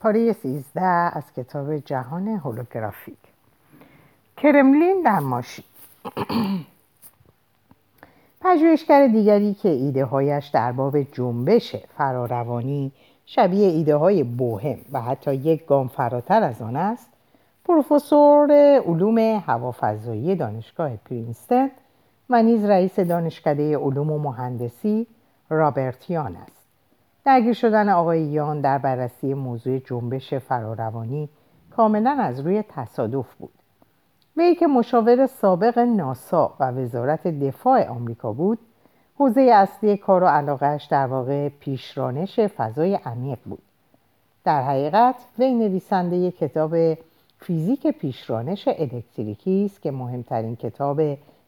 پاره 13 از کتاب جهان هولوگرافیک. کرملین در ماشین. پژوهشگر دیگری که ایده هایش در باب جنبش فراروانی شبیه ایده های بوهم و حتی یک گام فراتر از آن است پروفسور علوم هوافضایی دانشگاه پرینستن و نیز رئیس دانشکده علوم و مهندسی رابرتیان است. درگیر شدن آقای یان در بررسی موضوع جنبش فراروانی کاملا از روی تصادف بود. وی که مشاور سابق ناسا و وزارت دفاع آمریکا بود حوزه اصلی کار و علاقهش در واقع پیشرانش فضای عمیق بود. در حقیقت وی نویسنده کتاب فیزیک پیشرانش الکتریکی است که مهمترین کتاب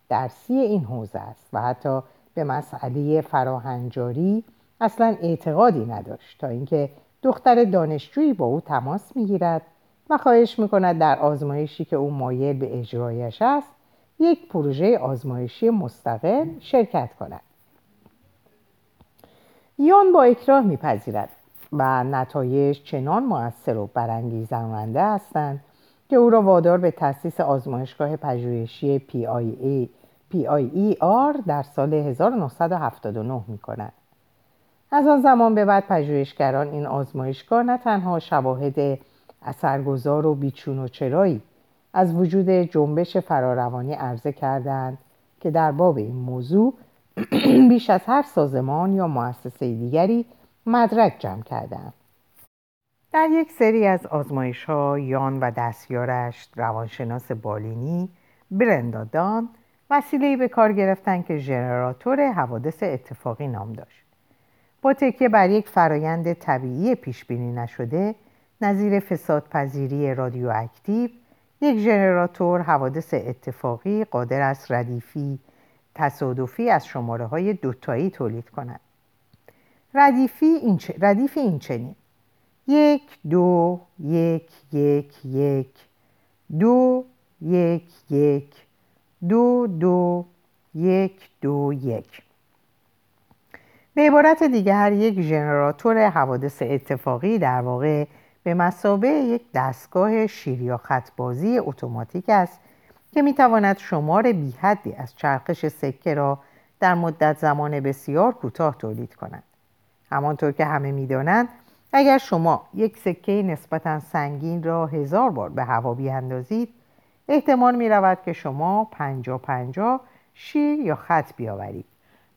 درسی این حوزه است و حتی به مسئله فراهنجاری اصلا اعتقادی نداشت تا اینکه دختر دانشجویی با او تماس می‌گیرد و خواهش می‌کند در آزمایشی که او مایل به اجرایش است یک پروژه آزمایشی مستقل شرکت کند یان با اکراه میپذیرد و نتایج چنان موثر و برانگیزننده هستند که او را وادار به تاسیس آزمایشگاه پژوهشی PIE, PIER در سال 1979 می کند. از آن زمان به بعد پژوهشگران این آزمایشگاه نه تنها شواهد اثرگذار و بیچون و چرایی از وجود جنبش فراروانی عرضه کردند که در باب این موضوع بیش از هر سازمان یا مؤسسه دیگری مدرک جمع کردند. در یک سری از آزمایش ها یان و دستیارش روانشناس بالینی برندادان وسیله به کار گرفتن که ژنراتور حوادث اتفاقی نام داشت با تکیه بر یک فرایند طبیعی پیش بینی نشده نظیر فسادپذیری رادیواکتیو یک ژنراتور حوادث اتفاقی قادر است ردیفی تصادفی از شماره های دوتایی تولید کند. ردیفی این, ردیف این چنین. یک دو یک یک یک دو یک یک دو دو یک دو یک. به عبارت دیگر یک ژنراتور حوادث اتفاقی در واقع به مسابه یک دستگاه شیر یا خطبازی اتوماتیک است که می تواند شمار بی حدی از چرخش سکه را در مدت زمان بسیار کوتاه تولید کند. همانطور که همه می‌دانند اگر شما یک سکه نسبتا سنگین را هزار بار به هوا بیاندازید احتمال می رود که شما پنجا پنجا شیر یا خط بیاورید.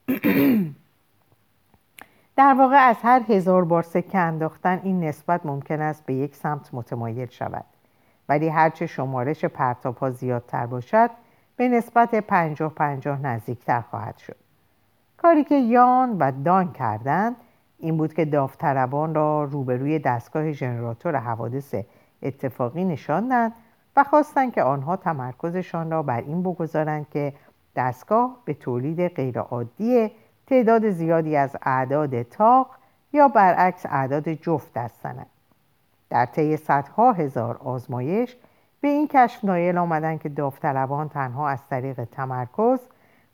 در واقع از هر هزار بار سکه انداختن این نسبت ممکن است به یک سمت متمایل شود. ولی هرچه شمارش پرتاب ها زیادتر باشد به نسبت پنجاه پنجاه نزدیکتر خواهد شد. کاری که یان و دان کردند این بود که داوطلبان را روبروی دستگاه ژنراتور حوادث اتفاقی نشاندند و خواستند که آنها تمرکزشان را بر این بگذارند که دستگاه به تولید غیرعادی تعداد زیادی از اعداد تاق یا برعکس اعداد جفت دست در طی صدها هزار آزمایش به این کشف نایل آمدند که داوطلبان تنها از طریق تمرکز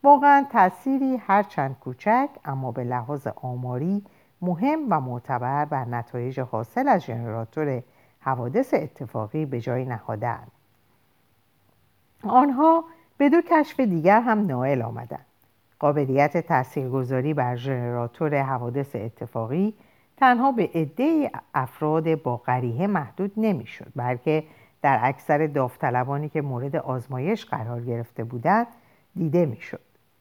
واقعا تأثیری هرچند کوچک اما به لحاظ آماری مهم و معتبر بر نتایج حاصل از ژنراتور حوادث اتفاقی به جای نهادند آنها به دو کشف دیگر هم نائل آمدند. قابلیت تاثیرگذاری بر ژنراتور حوادث اتفاقی تنها به عده افراد با غریحه محدود نمی‌شد بلکه در اکثر داوطلبانی که مورد آزمایش قرار گرفته بودند دیده می‌شد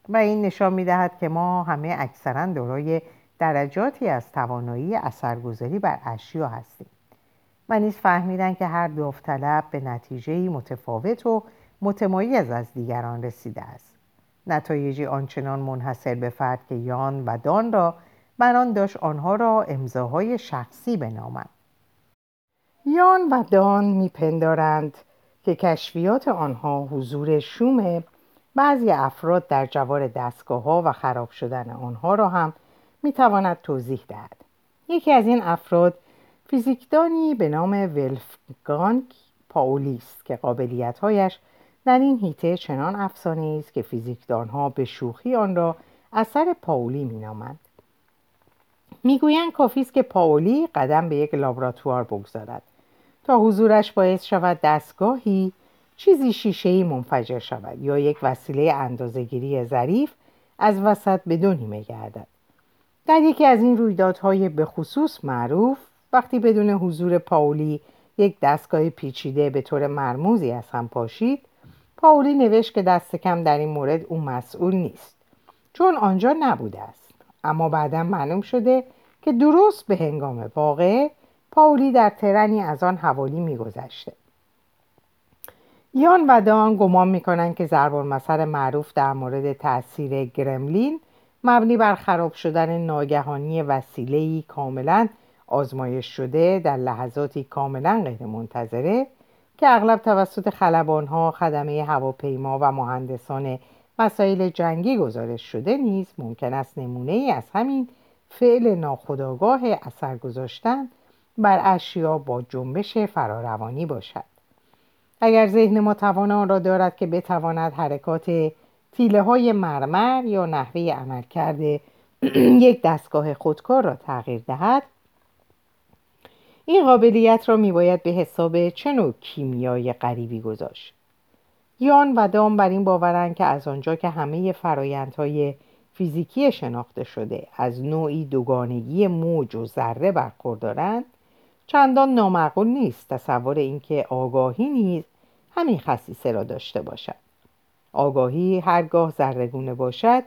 و این نشان می‌دهد که ما همه اکثرا دارای درجاتی از توانایی اثرگذاری بر اشیا هستیم. و نیز فهمیدن که هر داوطلب به نتیجه متفاوت و متمایز از دیگران رسیده است. نتایجی آنچنان منحصر به فرد که یان و دان را بران داشت آنها را امضاهای شخصی بنامند یان و دان میپندارند که کشفیات آنها حضور شوم بعضی افراد در جوار دستگاه ها و خراب شدن آنها را هم می‌تواند توضیح دهد. یکی از این افراد فیزیکدانی به نام ولفگانگ پاولیست که قابلیتهایش در این هیته چنان افسانه است که فیزیکدانها به شوخی آن را اثر پاولی مینامند. می‌گویند کافی است که پاولی قدم به یک لابراتوار بگذارد. تا حضورش باعث شود دستگاهی چیزی شیشهای منفجر شود یا یک وسیله اندازهگیری ظریف از وسط به دو نیمه گردد. در یکی از این رویدادهای به خصوص معروف وقتی بدون حضور پاولی یک دستگاه پیچیده به طور مرموزی از هم پاشید پاولی نوشت که دست کم در این مورد او مسئول نیست. چون آنجا نبوده است. اما بعدا معلوم شده که درست به هنگام واقع پاولی در ترنی از آن حوالی میگذشته. یان و دان گمان می‌کنند که ضرب المثل معروف در مورد تاثیر گرملین مبنی بر خراب شدن ناگهانی وسیله‌ای کاملا آزمایش شده در لحظاتی کاملا غیر منتظره که اغلب توسط خلبانها خدمه هواپیما و مهندسان مسائل جنگی گزارش شده نیز ممکن است نمونه ای از همین فعل ناخودآگاه اثر گذاشتن بر اشیا با جنبش فراروانی باشد. اگر ذهن ما توان آن را دارد که بتواند حرکات تیله های مرمر یا نحوه عمل کرده یک دستگاه خودکار را تغییر دهد این قابلیت را میباید به حساب چه نوع کیمیای غریبی گذاشت. یان و دام بر این باورند که از آنجا که همه فرایندهای فیزیکی شناخته شده از نوعی دوگانگی موج و ذره برخوردارند چندان نامعقول نیست تصور اینکه آگاهی نیز همین خصیصه را داشته باشد. آگاهی هرگاه ذرهگونه باشد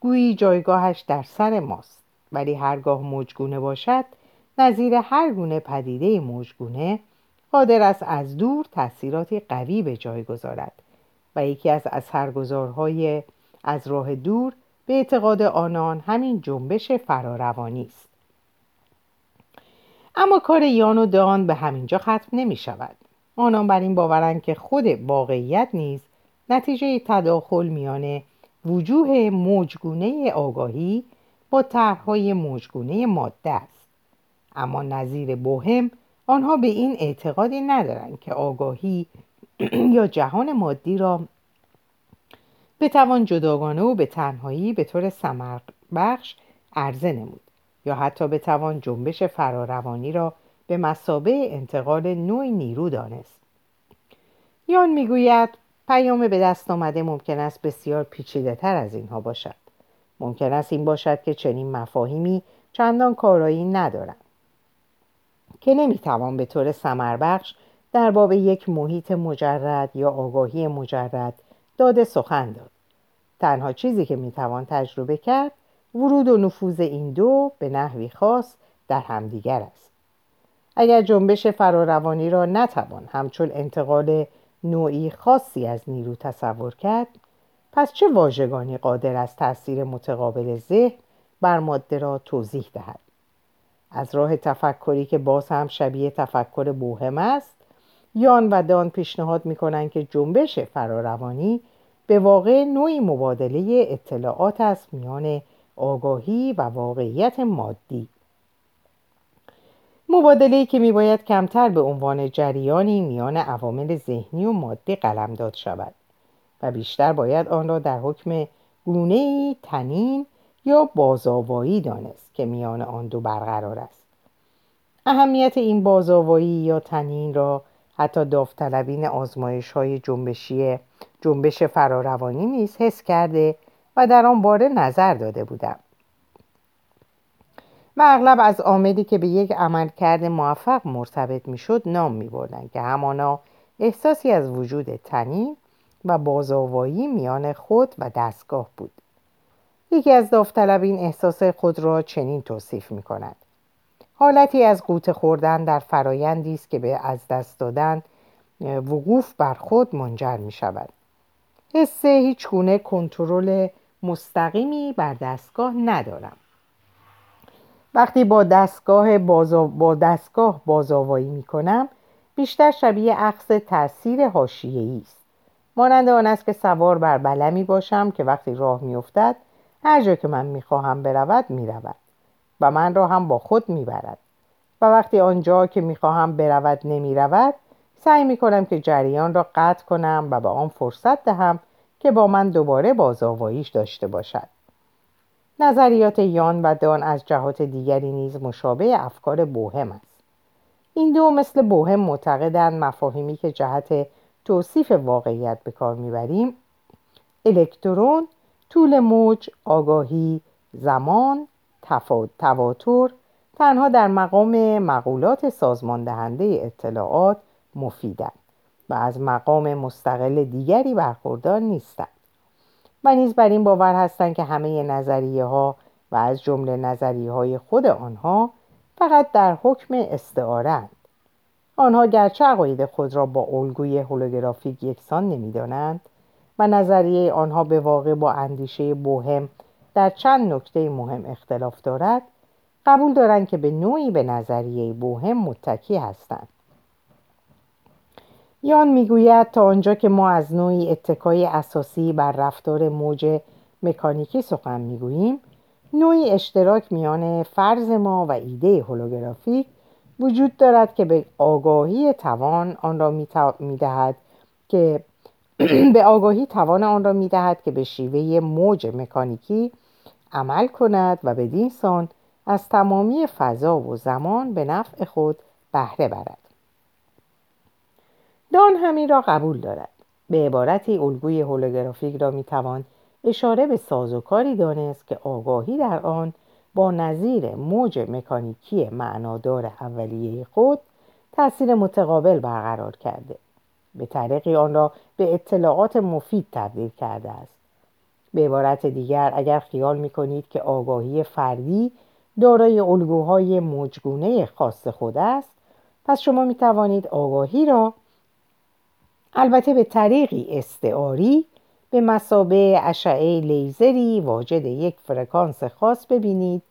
گویی جایگاهش در سر ماست ولی هرگاه موجگونه باشد نظیر هر گونه پدیده موجگونه قادر است از دور تاثیراتی قوی به جای گذارد و یکی از اثرگذارهای از راه دور به اعتقاد آنان همین جنبش فراروانی است. اما کار یان و دان به همینجا ختم نمی شود. آنان بر این باورند که خود واقعیت نیز نتیجه تداخل میان وجوه موجگونه آگاهی با طرحهای موجگونه ماده است. اما نظیر بوهم آنها به این اعتقادی ندارند که آگاهی یا جهان مادی را بتوان جداگانه و به تنهایی به طور سمر بخش عرضه نمود یا حتی بتوان جنبش فراروانی را به مسابه انتقال نوعی نیرو دانست. یان می‌گوید پیام به دست آمده ممکن است بسیار پیچیده تر از اینها باشد. ممکن است این باشد که چنین مفاهیمی چندان کارایی ندارند. که نمی‌توان به طور سمربخش در باب یک محیط مجرد یا آگاهی مجرد داده سخن داد. تنها چیزی که می‌توان تجربه کرد ورود و نفوذ این دو به نحوی خاص در همدیگر است. اگر جنبش فراروانی را نتوان همچون انتقال نوعی خاصی از نیرو تصور کرد پس چه واژگانی قادر است تاثیر متقابل ذهن بر ماده را توضیح دهد؟ از راه تفکری که باز هم شبیه تفکر بوهم است یان و دان پیشنهاد می کنند که جنبش فراروانی به واقع نوعی مبادله اطلاعات است میان آگاهی و واقعیت مادی. مبادله که میباید کمتر به عنوان جریانی میان عوامل ذهنی و مادی قلمداد شود و بیشتر باید آن را در حکم گونه تنین یا بازآوایی دانست که میان آن دو برقرار است. اهمیت این بازآوایی یا تنین را حتی داوطلبین آزمایش های جنبشی جنبش فراروانی نیز حس کرده و در آن باره نظر داده بودم. و اغلب از عاملی که به یک عملکرد موفق مرتبط می‌شد نام می بردن که همانا احساسی از وجود تنین و بازآوایی میان خود و دستگاه بود. یکی از داوطلبین احساس خود را چنین توصیف می کند حالتی از قوت خوردن در فرایندی است که به از دست دادن وقوف بر خود منجر می شود حس هیچ گونه کنترل مستقیمی بر دستگاه ندارم. وقتی با دستگاه بازا... با دستگاه بازآوایی می کنم بیشتر شبیه عکس تاثیر حاشیه‌ای است. مانند آن است که سوار بر بلمی باشم که وقتی راه میافتد هر جا که من می‌خواهم برود می‌رود و من را هم با خود می‌برد. و وقتی آنجا که می‌خواهم برود نمی‌رود سعی می‌کنم که جریان را قطع کنم و به آن فرصت دهم که با من دوباره بازآواییش داشته باشد. نظریات یان و دان از جهات دیگری نیز مشابه افکار بوهم است. این دو مثل بوهم معتقدند مفاهیمی که جهت توصیف واقعیت به کار می‌بریم الکترون طول موج آگاهی زمان تواتر تنها در مقام مقولات سازمان دهنده اطلاعات مفیدند و از مقام مستقل دیگری برخوردار نیستند. و نیز بر این باور هستند که همه نظریه ها و از جمله نظریه های خود آنها فقط در حکم استعارند آنها گرچه عقاید خود را با الگوی هولوگرافیک یکسان نمی‌دانند و نظریه آنها به واقع با اندیشه بوهم در چند نکته مهم اختلاف دارد قبول دارند که به نوعی به نظریه بوهم متکی هستند. یان می‌گوید تا آنجا که ما از نوعی اتکای اساسی بر رفتار موج مکانیکی سخن می‌گوییم نوعی اشتراک میان فرض ما و ایده هولوگرافیک وجود دارد که به آگاهی توان آن را می‌دهد که به آگاهی توان آن را می‌دهد که به شیوه موج مکانیکی عمل کند و بدین سان از تمامی فضا و زمان به نفع خود بهره برد. دان همین را قبول دارد. به عبارتی الگوی هولوگرافیک را می‌توان اشاره به سازوکاری دانست که آگاهی در آن با نظیر موج مکانیکی معنادار اولیه خود تاثیر متقابل برقرار کرده. به طریقی آن را به اطلاعات مفید تبدیل کرده است به عبارت دیگر اگر خیال می کنید که آگاهی فردی دارای الگوهای موجگونه خاص خود است پس شما می توانید آگاهی را البته به طریقی استعاری به مسابه اشعه لیزری واجد یک فرکانس خاص ببینید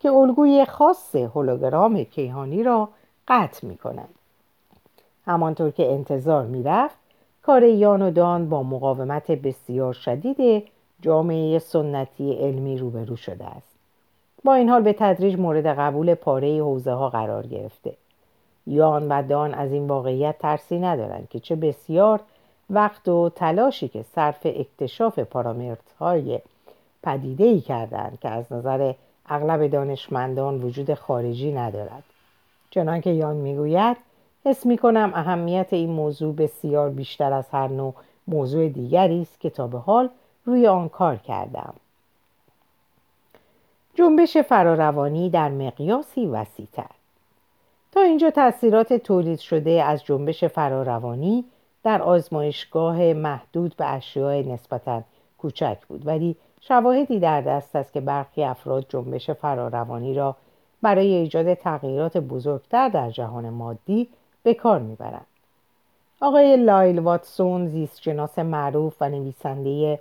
که الگوی خاص هولوگرام کیهانی را قطع می کند. همانطور که انتظار می‌رفت کار یان و دان با مقاومت بسیار شدید جامعه سنتی علمی روبرو شده است. با این حال به تدریج مورد قبول پاره حوزه ها قرار گرفته. یان و دان از این واقعیت ترسی ندارند که چه بسیار وقت و تلاشی که صرف اکتشاف پارامترهای های پدیده ای کردند که از نظر اغلب دانشمندان وجود خارجی ندارد. چنانکه یان می‌گوید حس می کنم اهمیت این موضوع بسیار بیشتر از هر نوع موضوع دیگری است که تا به حال روی آن کار کردم. جنبش فراروانی در مقیاسی وسیعتر. تا اینجا تاثیرات تولید شده از جنبش فراروانی در آزمایشگاه محدود به اشیاء نسبتا کوچک بود ولی شواهدی در دست است که برخی افراد جنبش فراروانی را برای ایجاد تغییرات بزرگتر در جهان مادی به کار می‌برند آقای لایل واتسون زیستشناس معروف و نویسنده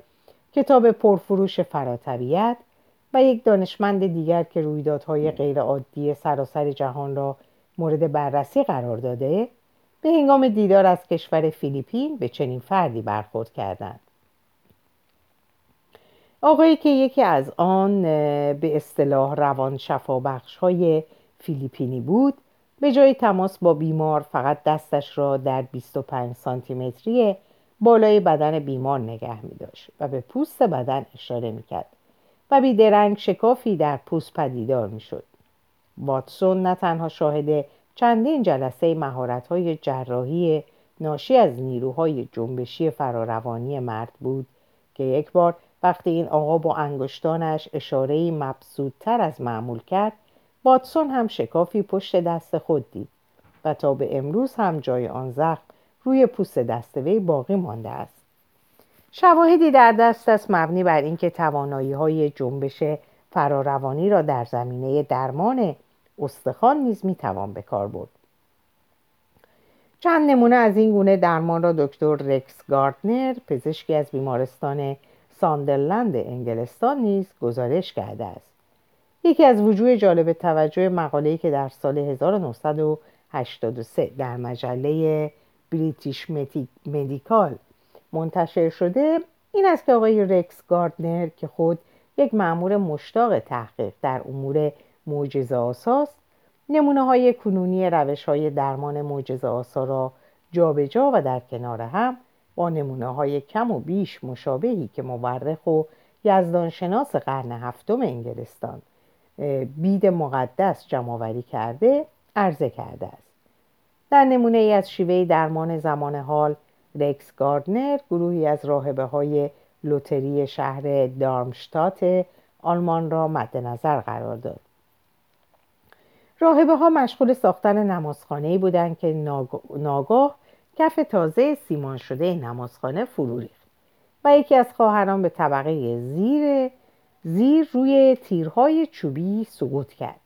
کتاب پرفروش فراتبیت و یک دانشمند دیگر که رویدادهای غیرعادی سراسر جهان را مورد بررسی قرار داده به هنگام دیدار از کشور فیلیپین به چنین فردی برخورد کردند. آقایی که یکی از آن به اصطلاح روان شفابخش های فیلیپینی بود به جای تماس با بیمار فقط دستش را در 25 سانتیمتری بالای بدن بیمار نگه می داشت و به پوست بدن اشاره می کرد و بیدرنگ شکافی در پوست پدیدار می شد. واتسون نه تنها شاهد چندین جلسه مهارت های جراحی ناشی از نیروهای جنبشی فراروانی مرد بود که یک بار وقتی این آقا با انگشتانش اشارهی مبسودتر از معمول کرد واتسون هم شکافی پشت دست خود دید و تا به امروز هم جای آن زخم روی پوست دست وی باقی مانده است. شواهدی در دست است مبنی بر اینکه توانایی های جنبش فراروانی را در زمینه درمان استخوان نیز می‌توان به کار برد. چند نمونه از این گونه درمان را دکتر رکس گاردنر پزشکی از بیمارستان ساندرلند انگلستان نیز گزارش کرده است. یکی از وجوه جالب توجه مقاله‌ای که در سال 1983 در مجله بریتیش مدیکال منتشر شده این است که آقای رکس گاردنر که خود یک معمور مشتاق تحقیق در امور معجزه آساست نمونه های کنونی روش های درمان معجزه آسا را جابجا جا و در کنار هم با نمونه های کم و بیش مشابهی که مورخ و یزدانشناس قرن هفتم انگلستان بید مقدس جمعآوری کرده عرضه کرده است. در نمونه ای از شیوه درمان زمان حال رکس گاردنر گروهی از راهبه های لوتری شهر دارمشتات آلمان را مد نظر قرار داد. راهبه ها مشغول ساختن نمازخانه بودند که ناگاه کف تازه سیمان شده نمازخانه فرو ریخت و یکی از خواهران به طبقه زیر زیر روی تیرهای چوبی سقوط کرد.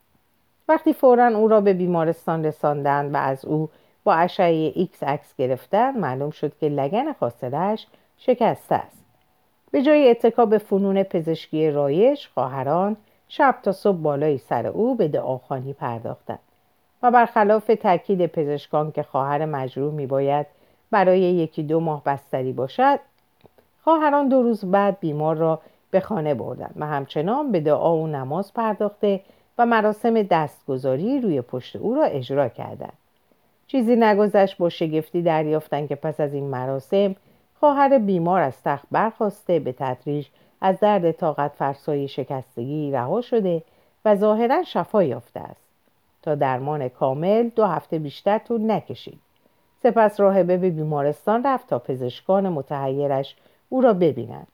وقتی فورا او را به بیمارستان رساندند و از او با اشعه ایکس عکس گرفتن معلوم شد که لگن خاصره‌ش شکسته است. به جای اتکا به فنون پزشکی رایج خواهران شب تا صبح بالای سر او به دعاخوانی پرداختند و برخلاف تاکید پزشکان که خواهر مجروح میباید برای یکی دو ماه بستری باشد خواهران دو روز بعد بیمار را به خانه بردند و همچنان به دعا و نماز پرداخته و مراسم دستگذاری روی پشت او را اجرا کردند. چیزی نگذشت با شگفتی دریافتند که پس از این مراسم خواهر بیمار از تخت برخواسته به تدریج از درد طاقت فرسای شکستگی رها شده و ظاهرا شفا یافته است. تا درمان کامل دو هفته بیشتر طول نکشید. سپس راهبه به بیمارستان رفت تا پزشکان متحیرش او را ببینند.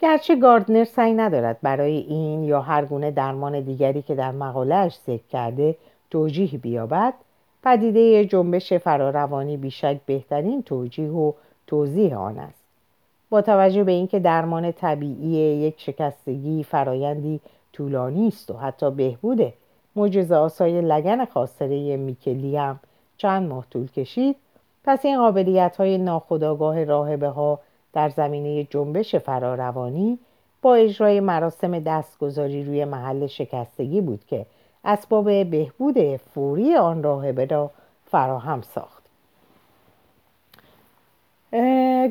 گرچه گاردنر سعی ندارد برای این یا هر گونه درمان دیگری که در مقالهش ذکر کرده توجیه بیابد پدیده جنبش فراروانی بیشک بهترین توجیه و توضیح آن است. با توجه به اینکه درمان طبیعی یک شکستگی فرایندی طولانی است و حتی بهبود معجزه آسای لگن خاصره میکلی هم چند ماه طول کشید پس این قابلیت های ناخداگاه راهبه ها در زمینه جنبش فراروانی با اجرای مراسم دستگذاری روی محل شکستگی بود که اسباب بهبود فوری آن راهبه را فراهم ساخت.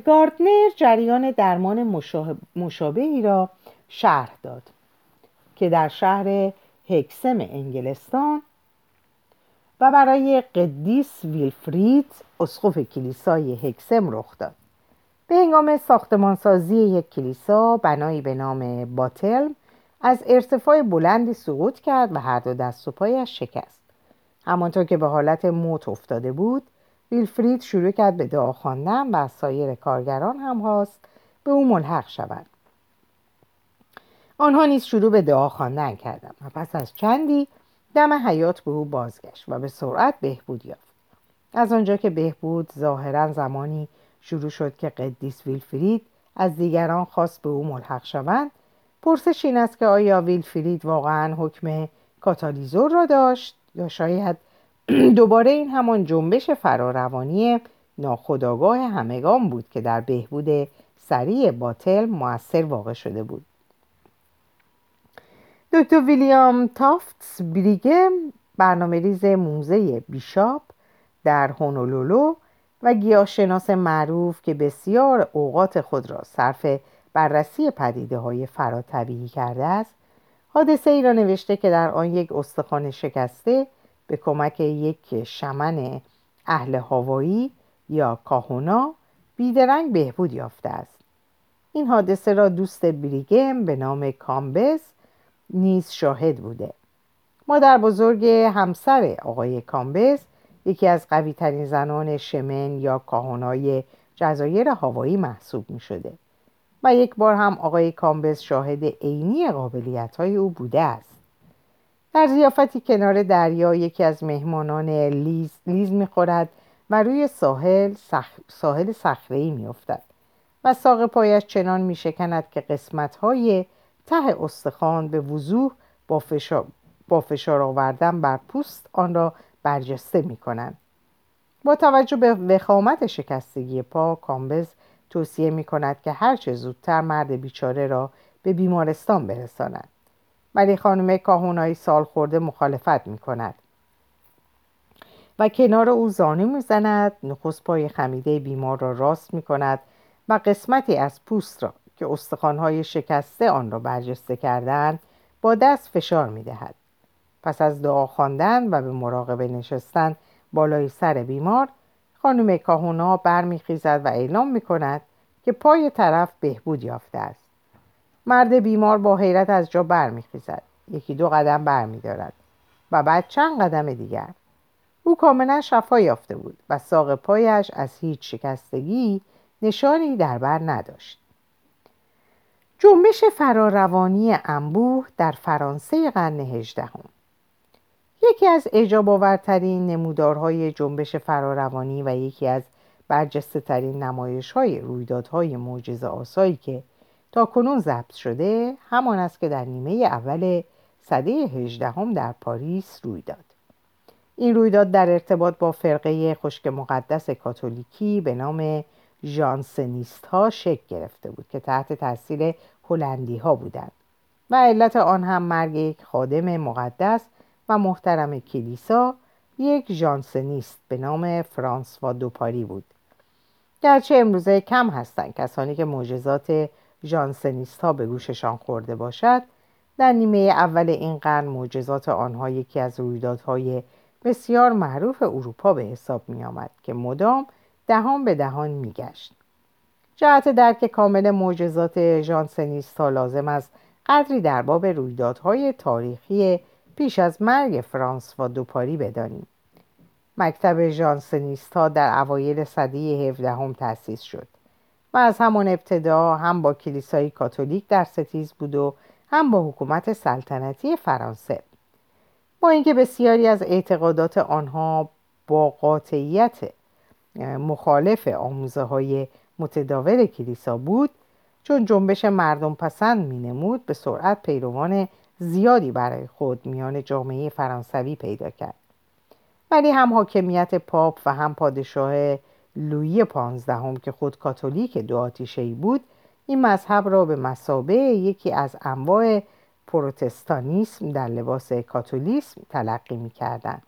گاردنر جریان درمان مشابهی را شرح داد که در شهر هکسم انگلستان و برای قدیس ویلفرید اسقف کلیسای هکسم رخ داد. به هنگام ساختمانسازی یک کلیسا بنایی به نام باتلم از ارتفاع بلندی سقوط کرد و هر دو دست و پایش شکست. همانطور که به حالت موت افتاده بود ویلفرید شروع کرد به دعا خواندن و سایر کارگران هم هاست به او ملحق شوند آنها نیز شروع به دعا خواندن کردند و پس از چندی دم حیات به او بازگشت و به سرعت بهبود یافت. از آنجا که بهبود ظاهرا زمانی شروع شد که قدیس ویلفرید از دیگران خواست به او ملحق شوند. پرسش این است که آیا ویلفرید واقعا حکم کاتالیزور را داشت یا شاید دوباره این همان جنبش فراروانی ناخداگاه همگان بود که در بهبود سریع باطل موثر واقع شده بود؟ دکتر ویلیام تافتس بریگم برنامه ریز موزه بیشاپ در هونولولو و گیاهشناس معروف که بسیار اوقات خود را صرف بررسی پدیده های فراتبیعی کرده است حادثه ای را نوشته که در آن یک استخوان شکسته به کمک یک شمن اهل هوایی یا کاهونا بیدرنگ بهبود یافته است. این حادثه را دوست بریگم به نام کامبز نیز شاهد بوده. مادر بزرگ همسر آقای کامبز یکی از قوی ترین زنان شمن یا کاهنای جزایر هوایی محسوب می شده و یک بار هم آقای کامبز شاهد عینی قابلیت های او بوده است. در زیافتی کنار دریا یکی از مهمانان لیز, لیز می‌خورد و روی ساحل سخ... ساحل صخره‌ای میافتد و ساق پایش چنان میشکند که قسمت های ته استخوان به وضوح با فشار, با فشار آوردن بر پوست آن را برجسته می کنند. با توجه به وخامت شکستگی پا کامبز توصیه می کند که هرچه زودتر مرد بیچاره را به بیمارستان برساند ولی خانم کاهونای سال خورده مخالفت می کند و کنار او زانو می‌زند نخست پای خمیده بیمار را راست می کند و قسمتی از پوست را که استخوانهای شکسته آن را برجسته کردند با دست فشار می دهد. پس از دعا خواندن و به مراقبه نشستن بالای سر بیمار خانم کاهونا برمیخیزد و اعلام می کند که پای طرف بهبود یافته است. مرد بیمار با حیرت از جا برمیخیزد. یکی دو قدم برمیدارد و بعد چند قدم دیگر. او کاملا شفا یافته بود و ساق پایش از هیچ شکستگی نشانی در بر نداشت. جنبش فراروانی انبوه در فرانسه قرن هجدهم. یکی از اجاب آورترین نمودارهای جنبش فراروانی و یکی از برجسته ترین نمایش های رویدادهای معجز آسایی که تا کنون ضبط شده همان است که در نیمه اول صده هجدهم در پاریس روی داد. این رویداد در ارتباط با فرقه خشک مقدس کاتولیکی به نام ژانسنیست ها شکل گرفته بود که تحت تاثیر هلندی ها بودند و علت آن هم مرگ یک خادم مقدس و محترم کلیسا یک ژانسنیست به نام فرانسوا دوپاری بود گرچه امروزه کم هستند کسانی که معجزات ژانسنیست ها به گوششان خورده باشد در نیمه اول این قرن معجزات آنها یکی از رویدادهای بسیار معروف اروپا به حساب می آمد که مدام دهان به دهان می گشت. جهت درک کامل معجزات ژانسنیست ها لازم است قدری در باب رویدادهای تاریخی پیش از مرگ فرانس و دوپاری بدانیم. مکتب ژانسنیست ها در اوایل صده هفدهم تأسیس شد و از همان ابتدا هم با کلیسای کاتولیک در ستیز بود و هم با حکومت سلطنتی فرانسه با اینکه بسیاری از اعتقادات آنها با قاطعیت مخالف آموزه های متداول کلیسا بود چون جنبش مردم پسند می نمود به سرعت پیروان زیادی برای خود میان جامعه فرانسوی پیدا کرد ولی هم حاکمیت پاپ و هم پادشاه لویی پانزدهم که خود کاتولیک دو آتیشهای بود این مذهب را به مسابه یکی از انواع پروتستانیسم در لباس کاتولیسم تلقی می کردن.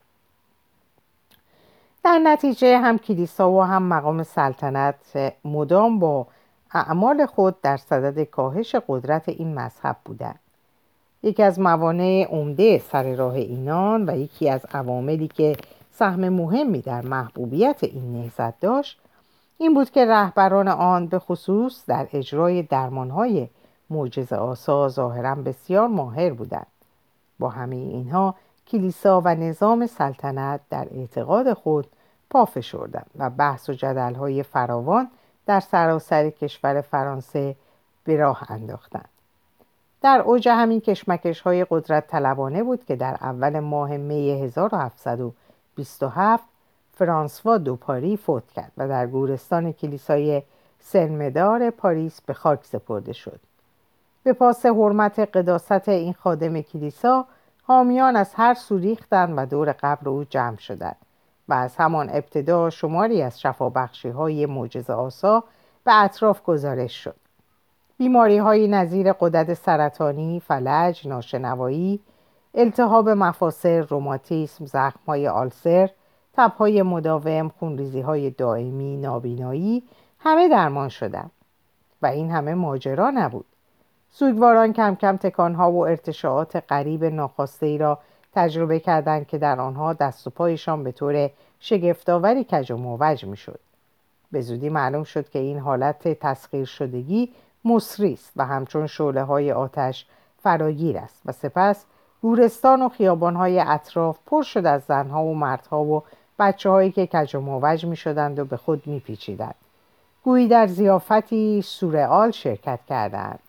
در نتیجه هم کلیسا و هم مقام سلطنت مدام با اعمال خود در صدد کاهش قدرت این مذهب بودند. یکی از موانع عمده سر راه اینان و یکی از عواملی که سهم مهمی در محبوبیت این نهضت داشت این بود که رهبران آن به خصوص در اجرای درمانهای معجزه آسا ظاهرا بسیار ماهر بودند. با همه اینها کلیسا و نظام سلطنت در اعتقاد خود پافشردند و بحث و جدلهای فراوان در سراسر کشور فرانسه به راه انداختند. در اوج همین کشمکش های قدرت طلبانه بود که در اول ماه می 1727 فرانسوا دوپاری فوت کرد و در گورستان کلیسای سنمدار پاریس به خاک سپرده شد. به پاس حرمت قداست این خادم کلیسا حامیان از هر سو ریختند و دور قبر او جمع شدند و از همان ابتدا شماری از شفابخشی های معجزه آسا به اطراف گزارش شد. بیماری های نظیر قدرت سرطانی، فلج، ناشنوایی، التهاب مفاصل، روماتیسم، زخم های آلسر، تبهای مداوم، خونریزی های دائمی، نابینایی همه درمان شدند و این همه ماجرا نبود. سوگواران کم کم تکانها و ارتشاعات غریب ناخواسته ای را تجربه کردند که در آنها دست و پایشان به طور شگفتآوری کج و موج می‌شد به زودی معلوم شد که این حالت تسخیر شدگی مصری است و همچون شعله های آتش فراگیر است و سپس گورستان و خیابانهای اطراف پر شد از زنها و مردها و بچه هایی که کج و موج می شدند و به خود می پیچیدند. گویی در زیافتی سورئال شرکت کردند.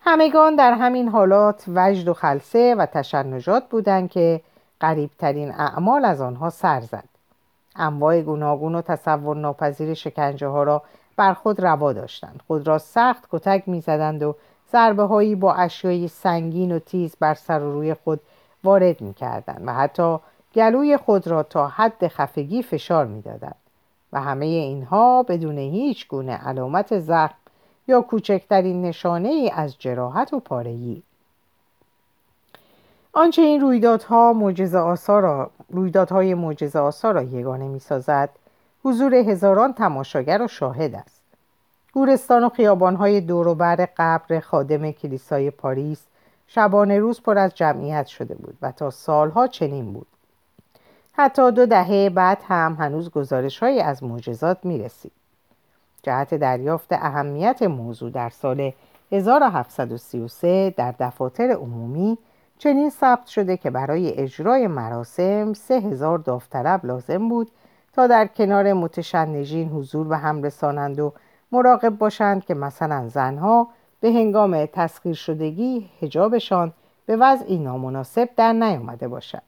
همگان در همین حالات وجد و خلصه و تشنجات بودند که قریبترین اعمال از آنها سر زد. انواع گوناگون و تصور ناپذیر شکنجه ها را بر خود روا داشتند. خود را سخت کتک می‌زدند و ضربه هایی با اشیای سنگین و تیز بر سر و روی خود وارد می کردن و حتی گلوی خود را تا حد خفگی فشار می دادن. و همه اینها بدون هیچ گونه علامت زخم یا کوچکترین نشانه ای از جراحت و پارگی آنچه این رویدادها معجزه آسا رویدادهای معجزه آسا را یگانه می سازد حضور هزاران تماشاگر و شاهد است گورستان و خیابانهای دوروبر قبر خادم کلیسای پاریس شبانه روز پر از جمعیت شده بود و تا سالها چنین بود حتی دو دهه بعد هم هنوز گزارش از معجزات می رسید. جهت دریافت اهمیت موضوع در سال 1733 در دفاتر عمومی چنین ثبت شده که برای اجرای مراسم سه هزار داوطلب لازم بود تا در کنار متشنجین حضور به هم رسانند و مراقب باشند که مثلا زنها به هنگام تسخیر شدگی هجابشان به وضعی نامناسب در نیامده باشد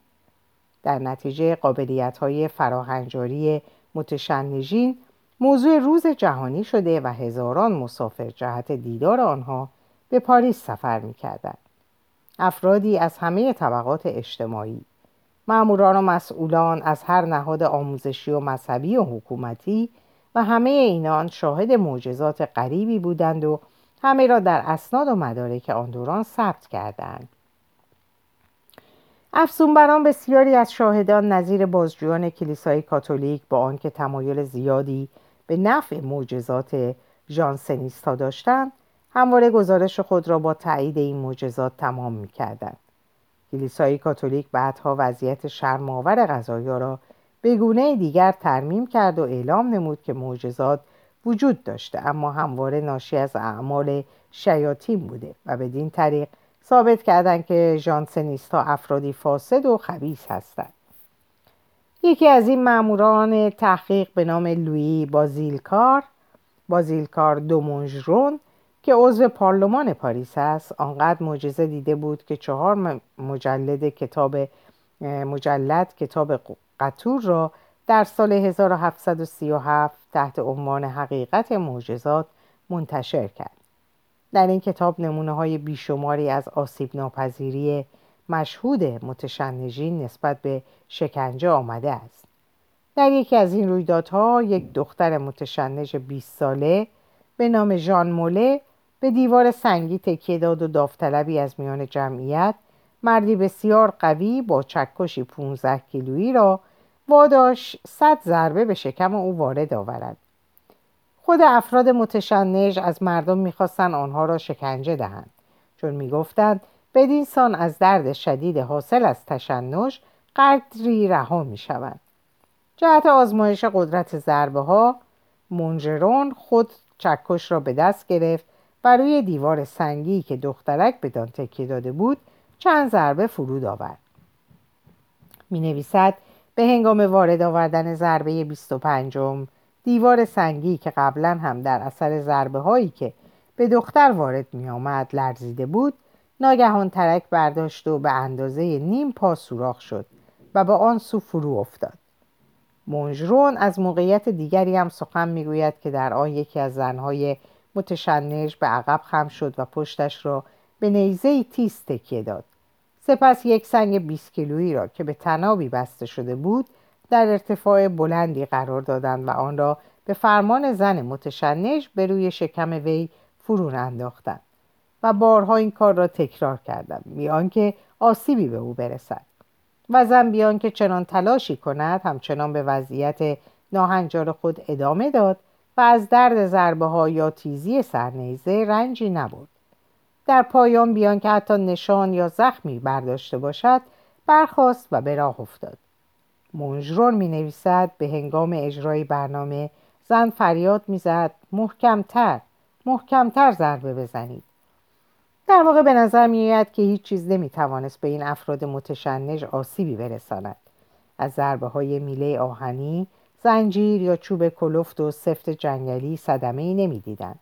در نتیجه قابلیت های فراهنجاری متشنجین موضوع روز جهانی شده و هزاران مسافر جهت دیدار آنها به پاریس سفر می کردن. افرادی از همه طبقات اجتماعی معموران و مسئولان از هر نهاد آموزشی و مذهبی و حکومتی و همه اینان شاهد معجزات غریبی بودند و همه را در اسناد و مدارک آن دوران ثبت کردند. افزونبران بسیاری از شاهدان نظیر بازجویان کلیسای کاتولیک با آنکه تمایل زیادی به نفع معجزات ژانسنیستا داشتند همواره گزارش خود را با تایید این معجزات تمام می‌کردند. کلیسای کاتولیک بعدها وضعیت شرمآور غذایا را به گونه دیگر ترمیم کرد و اعلام نمود که معجزات وجود داشته اما همواره ناشی از اعمال شیاطین بوده و بدین طریق ثابت کردند که ژانسنیست ها افرادی فاسد و خبیس هستند. یکی از این ماموران تحقیق به نام لویی بازیلکار بازیلکار دومونژرون که عضو پارلمان پاریس است. آنقدر معجزه دیده بود که چهار مجلد کتاب مجلد کتاب قطور را در سال 1737 تحت عنوان حقیقت معجزات منتشر کرد. در این کتاب نمونه های بیشماری از آسیب ناپذیری مشهود متشنجین نسبت به شکنجه آمده است. در یکی از این رویدادها یک دختر متشنج 20 ساله به نام ژان موله به دیوار سنگی تکیه داد و داوطلبی از میان جمعیت مردی بسیار قوی با چکشی 15 کیلویی را واداش صد ضربه به شکم او وارد آورد. خود افراد متشنج از مردم می‌خواستند آنها را شکنجه دهند. چون می‌گفتند بدین سان از درد شدید حاصل از تشنج قدری رها می‌شوند. جهت آزمایش قدرت ضربه ها منجرون خود چکش را به دست گرفت و روی دیوار سنگی که دخترک بدان تکیه داده بود چند ضربه فرود آورد. می نویسد به هنگام وارد آوردن ضربه 25 دیوار سنگی که قبلا هم در اثر ضربه هایی که به دختر وارد می آمد لرزیده بود ناگهان ترک برداشت و به اندازه نیم پا سوراخ شد و به آن سو فرو افتاد. منجرون از موقعیت دیگری هم سخن می‌گوید که در آن یکی از زنهای متشنج به عقب خم شد و پشتش را به نیزه تیز تکیه داد. سپس یک سنگ 20 کیلویی را که به تنابی بسته شده بود در ارتفاع بلندی قرار دادند و آن را به فرمان زن متشنج به روی شکم وی فرون انداختند و بارها این کار را تکرار کردند بیان که آسیبی به او برسد. و زن بیان که چنان تلاشی کند همچنان به وضعیت ناهنجار خود ادامه داد و از درد ضربه ها یا تیزی سرنیزه رنجی نبود در پایان بیان که حتی نشان یا زخمی برداشته باشد برخاست و به راه افتاد. منجرون می نویسد به هنگام اجرای برنامه زن فریاد می‌زد محکمتر محکمتر ضربه بزنید. در واقع به نظر می آید که هیچ چیز نمی توانست به این افراد متشنج آسیبی برساند. از ضربه های میله آهنی زنجیر یا چوب کلفت و سفت جنگلی صدمه ای نمی دیدن.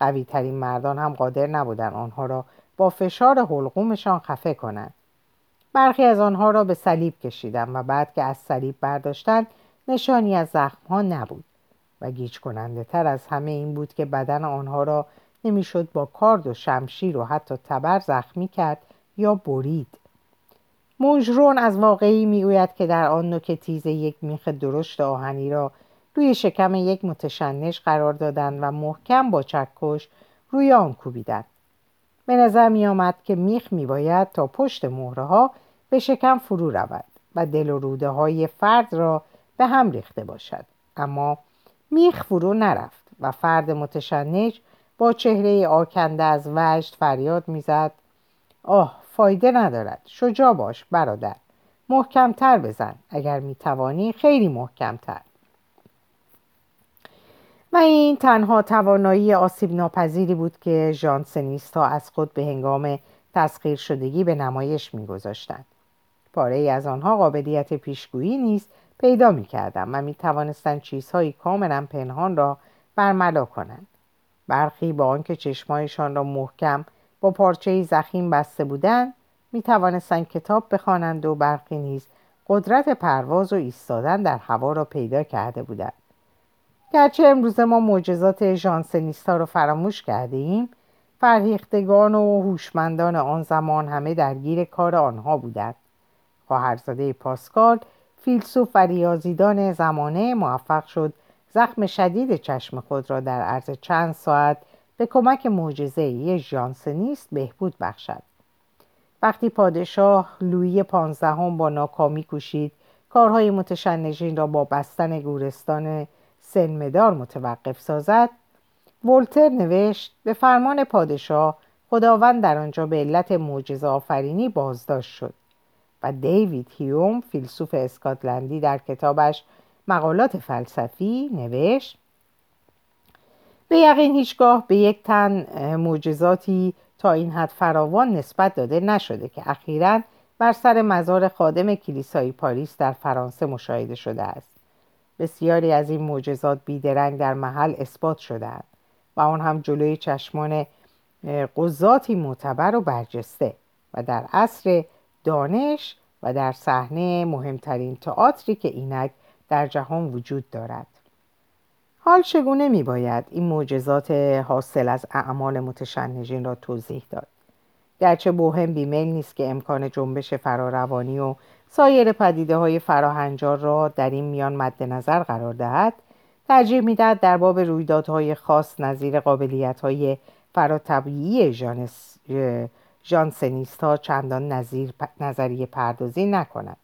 قوی ترین مردان هم قادر نبودن آنها را با فشار حلقومشان خفه کنند. برخی از آنها را به صلیب کشیدن و بعد که از صلیب برداشتند نشانی از زخمها نبود و گیج کننده تر از همه این بود که بدن آنها را نمی‌شد با کارد و شمشیر و حتی تبر زخمی کرد یا برید مونژرون از واقعی می‌گوید که در آن نوک تیز یک میخ درشت آهنی را روی شکم یک متشنج قرار دادند و محکم با چکش روی آن کوبیدند. به نظر می آمد که میخ می باید تا پشت مهره ها به شکم فرو رود و دل و روده های فرد را به هم ریخته باشد. اما میخ فرو نرفت و فرد متشنج با چهره آکنده از وجد فریاد می‌زد. آه فایده ندارد. شجاع باش برادر. محکمتر بزن. اگر می‌توانی خیلی محکمتر. و این تنها توانایی آسیب ناپذیری بود که ژانسنیست ها از خود به هنگام تسخیر شدگی به نمایش میگذاشتند. پاره ای از آنها قابلیت پیشگویی نیست پیدا می و می توانستند چیزهایی کاملا پنهان را برملا کنند. برخی با آنکه چشمایشان را محکم با پارچه زخیم بسته بودند می توانستند کتاب بخوانند و برخی نیز قدرت پرواز و ایستادن در هوا را پیدا کرده بودند. گرچه امروز ما معجزات ژانسنیستا را فراموش کرده ایم فرهیختگان و هوشمندان آن زمان همه درگیر کار آنها بودند. خواهرزاده پاسکال فیلسوف و ریاضیدان زمانه موفق شد زخم شدید چشم خود را در عرض چند ساعت به کمک معجزه ژانسنیست بهبود بخشد. وقتی پادشاه لویی پانزدهم با ناکامی کوشید کارهای متشنجین را با بستن گورستان سنمدار متوقف سازد ولتر نوشت به فرمان پادشاه خداوند در آنجا به علت معجزه آفرینی بازداشت شد و دیوید هیوم فیلسوف اسکاتلندی در کتابش مقالات فلسفی نوشت به یقین هیچگاه به یک تن معجزاتی تا این حد فراوان نسبت داده نشده که اخیرا بر سر مزار خادم کلیسای پاریس در فرانسه مشاهده شده است. بسیاری از این معجزات بیدرنگ در محل اثبات شدهاند و آن هم جلوی چشمان قضاتی معتبر و برجسته و در عصر دانش و در صحنه مهمترین تئاتری که اینک در جهان وجود دارد. حال چگونه می باید این معجزات حاصل از اعمال متشنجین را توضیح داد؟ گرچه بوهم بیمیل نیست که امکان جنبش فراروانی و سایر پدیده های فراهنجار را در این میان مد نظر قرار دهد ترجیح می‌دهد در باب رویدادهای خاص نظیر قابلیت های فراتبیعی ژانسنیست ها چندان نظیر نظریه پردازی نکند.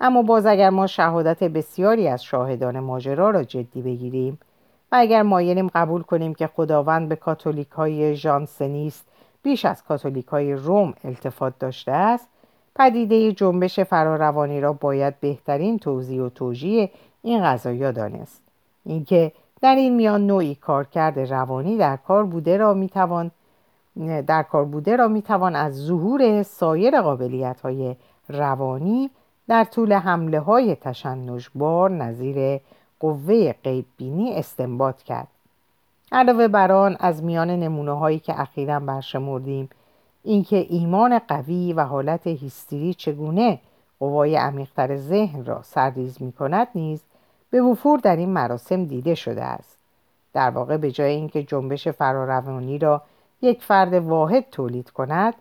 اما باز اگر ما شهادت بسیاری از شاهدان ماجرا را جدی بگیریم و اگر مایلیم قبول کنیم که خداوند به کاتولیک های ژانسنیست بیش از کاتولیک های روم التفات داشته است پدیده جنبش فراروانی را باید بهترین توضیح و توجیه این قضایا دانست. اینکه در این میان نوعی کارکرد روانی در کار بوده را می‌توان در کار بوده را می‌توان از ظهور سایر قابلیت های روانی در طول حمله های تشنجبار نظیر قوه قیببینی استنباط کرد. علاوه بر آن از میان نمونه هایی که اخیرا برشمردیم اینکه ایمان قوی و حالت هیستری چگونه قوای عمیقتر ذهن را سرریز می کند نیز به وفور در این مراسم دیده شده است. در واقع به جای اینکه جنبش فراروانی را یک فرد واحد تولید کند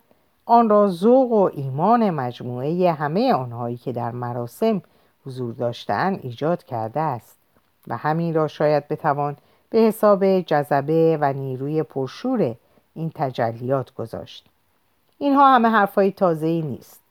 آن را ذوق و ایمان مجموعه همه آنهایی که در مراسم حضور داشتند ایجاد کرده است. و همین را شاید بتوان به حساب جذبه و نیروی پرشور این تجلیات گذاشت. اینها همه حرفای تازه ای نیست.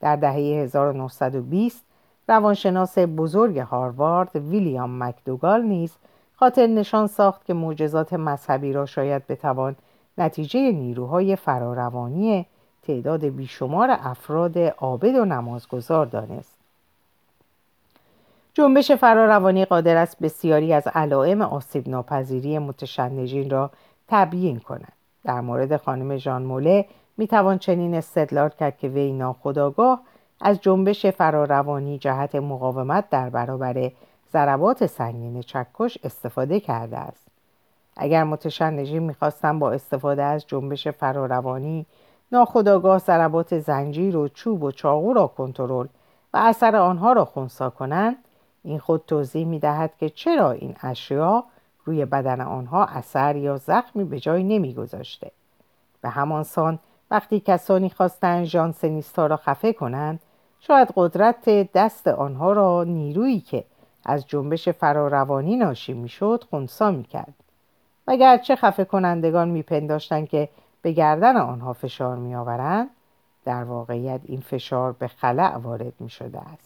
در دهه 1920 روانشناس بزرگ هاروارد ویلیام مکدوگال نیز خاطر نشان ساخت که معجزات مذهبی را شاید بتوان نتیجه نیروهای فراروانی تعداد بیشمار افراد عابد و نمازگزار دانست. جنبش فراروانی قادر است بسیاری از علائم آسیب ناپذیری متشنجین را تبیین کند. در مورد خانم ژان موله می توان چنین استدلال کرد که وی ناخداگاه از جنبش فراروانی جهت مقاومت در برابر ضربات سنگین چکش استفاده کرده است. اگر متشنجین می‌خواستند با استفاده از جنبش فراروانی ناخداگاه ضربات زنجیر و چوب و چاقو را کنترل و اثر آنها را خونسا کنند این خود توضیح می دهد که چرا این اشیا روی بدن آنها اثر یا زخمی به جای نمی گذاشته. به همان سان وقتی کسانی خواستند ژانسنیستا را خفه کنند شاید قدرت دست آنها را نیرویی که از جنبش فراروانی ناشی می‌شد خونسا می‌کرد و گرچه خفه کنندگان میپنداشتند که به گردن آنها فشار میآورند در واقعیت این فشار به خلع وارد می شده است